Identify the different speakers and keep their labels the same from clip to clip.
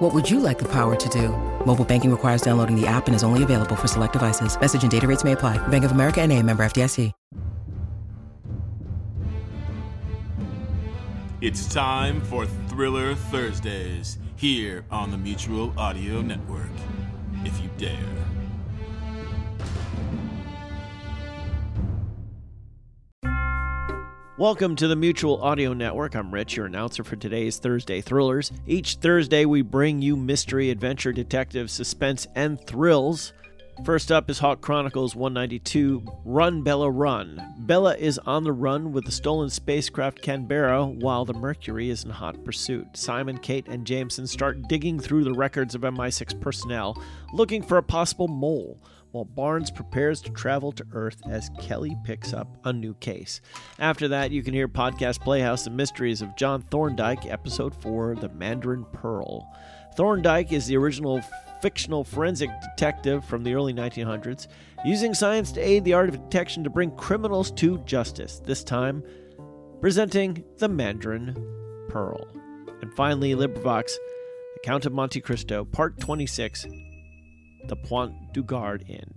Speaker 1: What would you like the power to do? Mobile banking requires downloading the app and is only available for select devices. Message and data rates may apply. Bank of America and a member FDIC.
Speaker 2: It's time for Thriller Thursdays here on the Mutual Audio Network. If you dare.
Speaker 3: Welcome to the Mutual Audio Network. I'm Rich, your announcer for today's Thursday Thrillers. Each Thursday, we bring you mystery, adventure, detective, suspense, and thrills. First up is Hawk Chronicles 192 Run, Bella, Run. Bella is on the run with the stolen spacecraft Canberra while the Mercury is in hot pursuit. Simon, Kate, and Jameson start digging through the records of MI6 personnel looking for a possible mole while Barnes prepares to travel to Earth as Kelly picks up a new case. After that, you can hear podcast Playhouse The Mysteries of John Thorndyke, Episode 4 The Mandarin Pearl. Thorndyke is the original fictional forensic detective from the early 1900s, using science to aid the art of detection to bring criminals to justice, this time presenting The Mandarin Pearl. And finally, LibriVox, The Count of Monte Cristo, Part 26 the Pont du Gard Inn.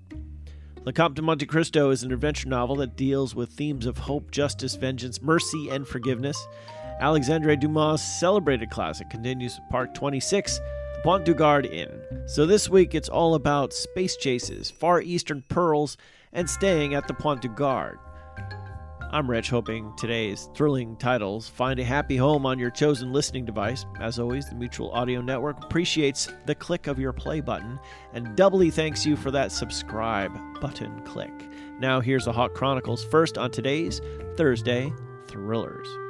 Speaker 3: Le Comte de Monte Cristo is an adventure novel that deals with themes of hope, justice, vengeance, mercy, and forgiveness. Alexandre Dumas' celebrated classic continues part 26, The Pont du Gard Inn. So this week it's all about space chases, Far Eastern pearls, and staying at the Pont du Gard. I'm Rich, hoping today's thrilling titles find a happy home on your chosen listening device. As always, the Mutual Audio Network appreciates the click of your play button and doubly thanks you for that subscribe button click. Now, here's the Hawk Chronicles first on today's Thursday Thrillers.